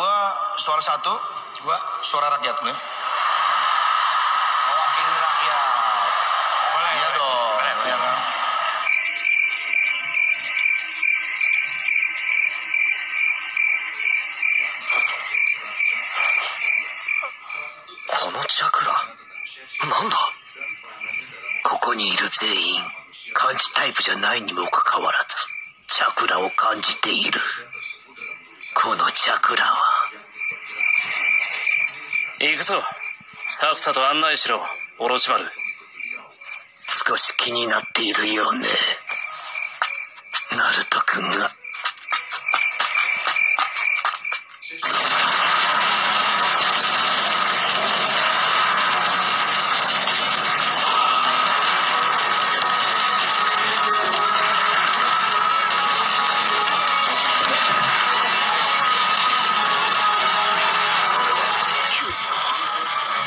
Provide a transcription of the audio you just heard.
gua suara satu, Gua suara rakyat gue. Mewakili rakyat. boleh. Iya dong. Boleh, boleh. Iya kan? このチャクラなんだここにいる全員漢字タイプじゃないにもかかわらずチャクラを感じているこのチャクラは行くぞ。さっさと案内しろ。オロチマル。少し気になっているようね。ナルト君が。